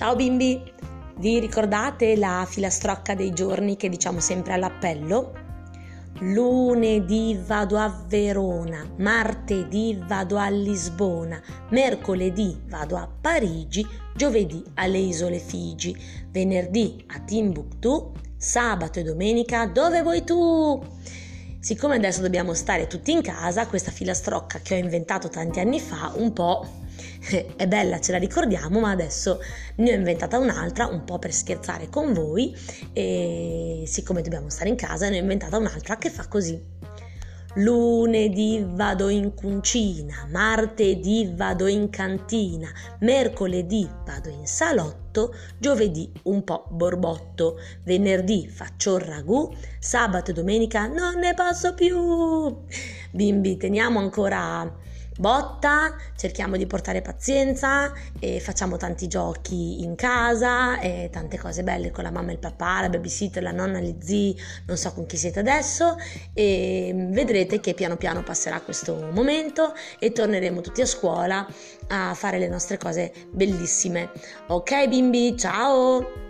Ciao bimbi! Vi ricordate la filastrocca dei giorni che diciamo sempre all'appello? Lunedì vado a Verona, martedì vado a Lisbona, mercoledì vado a Parigi, giovedì alle isole Figi, venerdì a Timbuktu, sabato e domenica dove vuoi tu? Siccome adesso dobbiamo stare tutti in casa, questa filastrocca che ho inventato tanti anni fa, un po' è bella, ce la ricordiamo, ma adesso ne ho inventata un'altra, un po' per scherzare con voi, e siccome dobbiamo stare in casa, ne ho inventata un'altra che fa così. Lunedì vado in cucina, martedì vado in cantina, mercoledì vado in salotto, giovedì un po' borbotto, venerdì faccio il ragù, sabato e domenica non ne posso più. Bimbi, teniamo ancora botta, cerchiamo di portare pazienza e facciamo tanti giochi in casa e tante cose belle con la mamma e il papà, la babysitter, la nonna, gli zii, non so con chi siete adesso e vedrete che piano piano passerà questo momento e torneremo tutti a scuola a fare le nostre cose bellissime. Ok bimbi, ciao!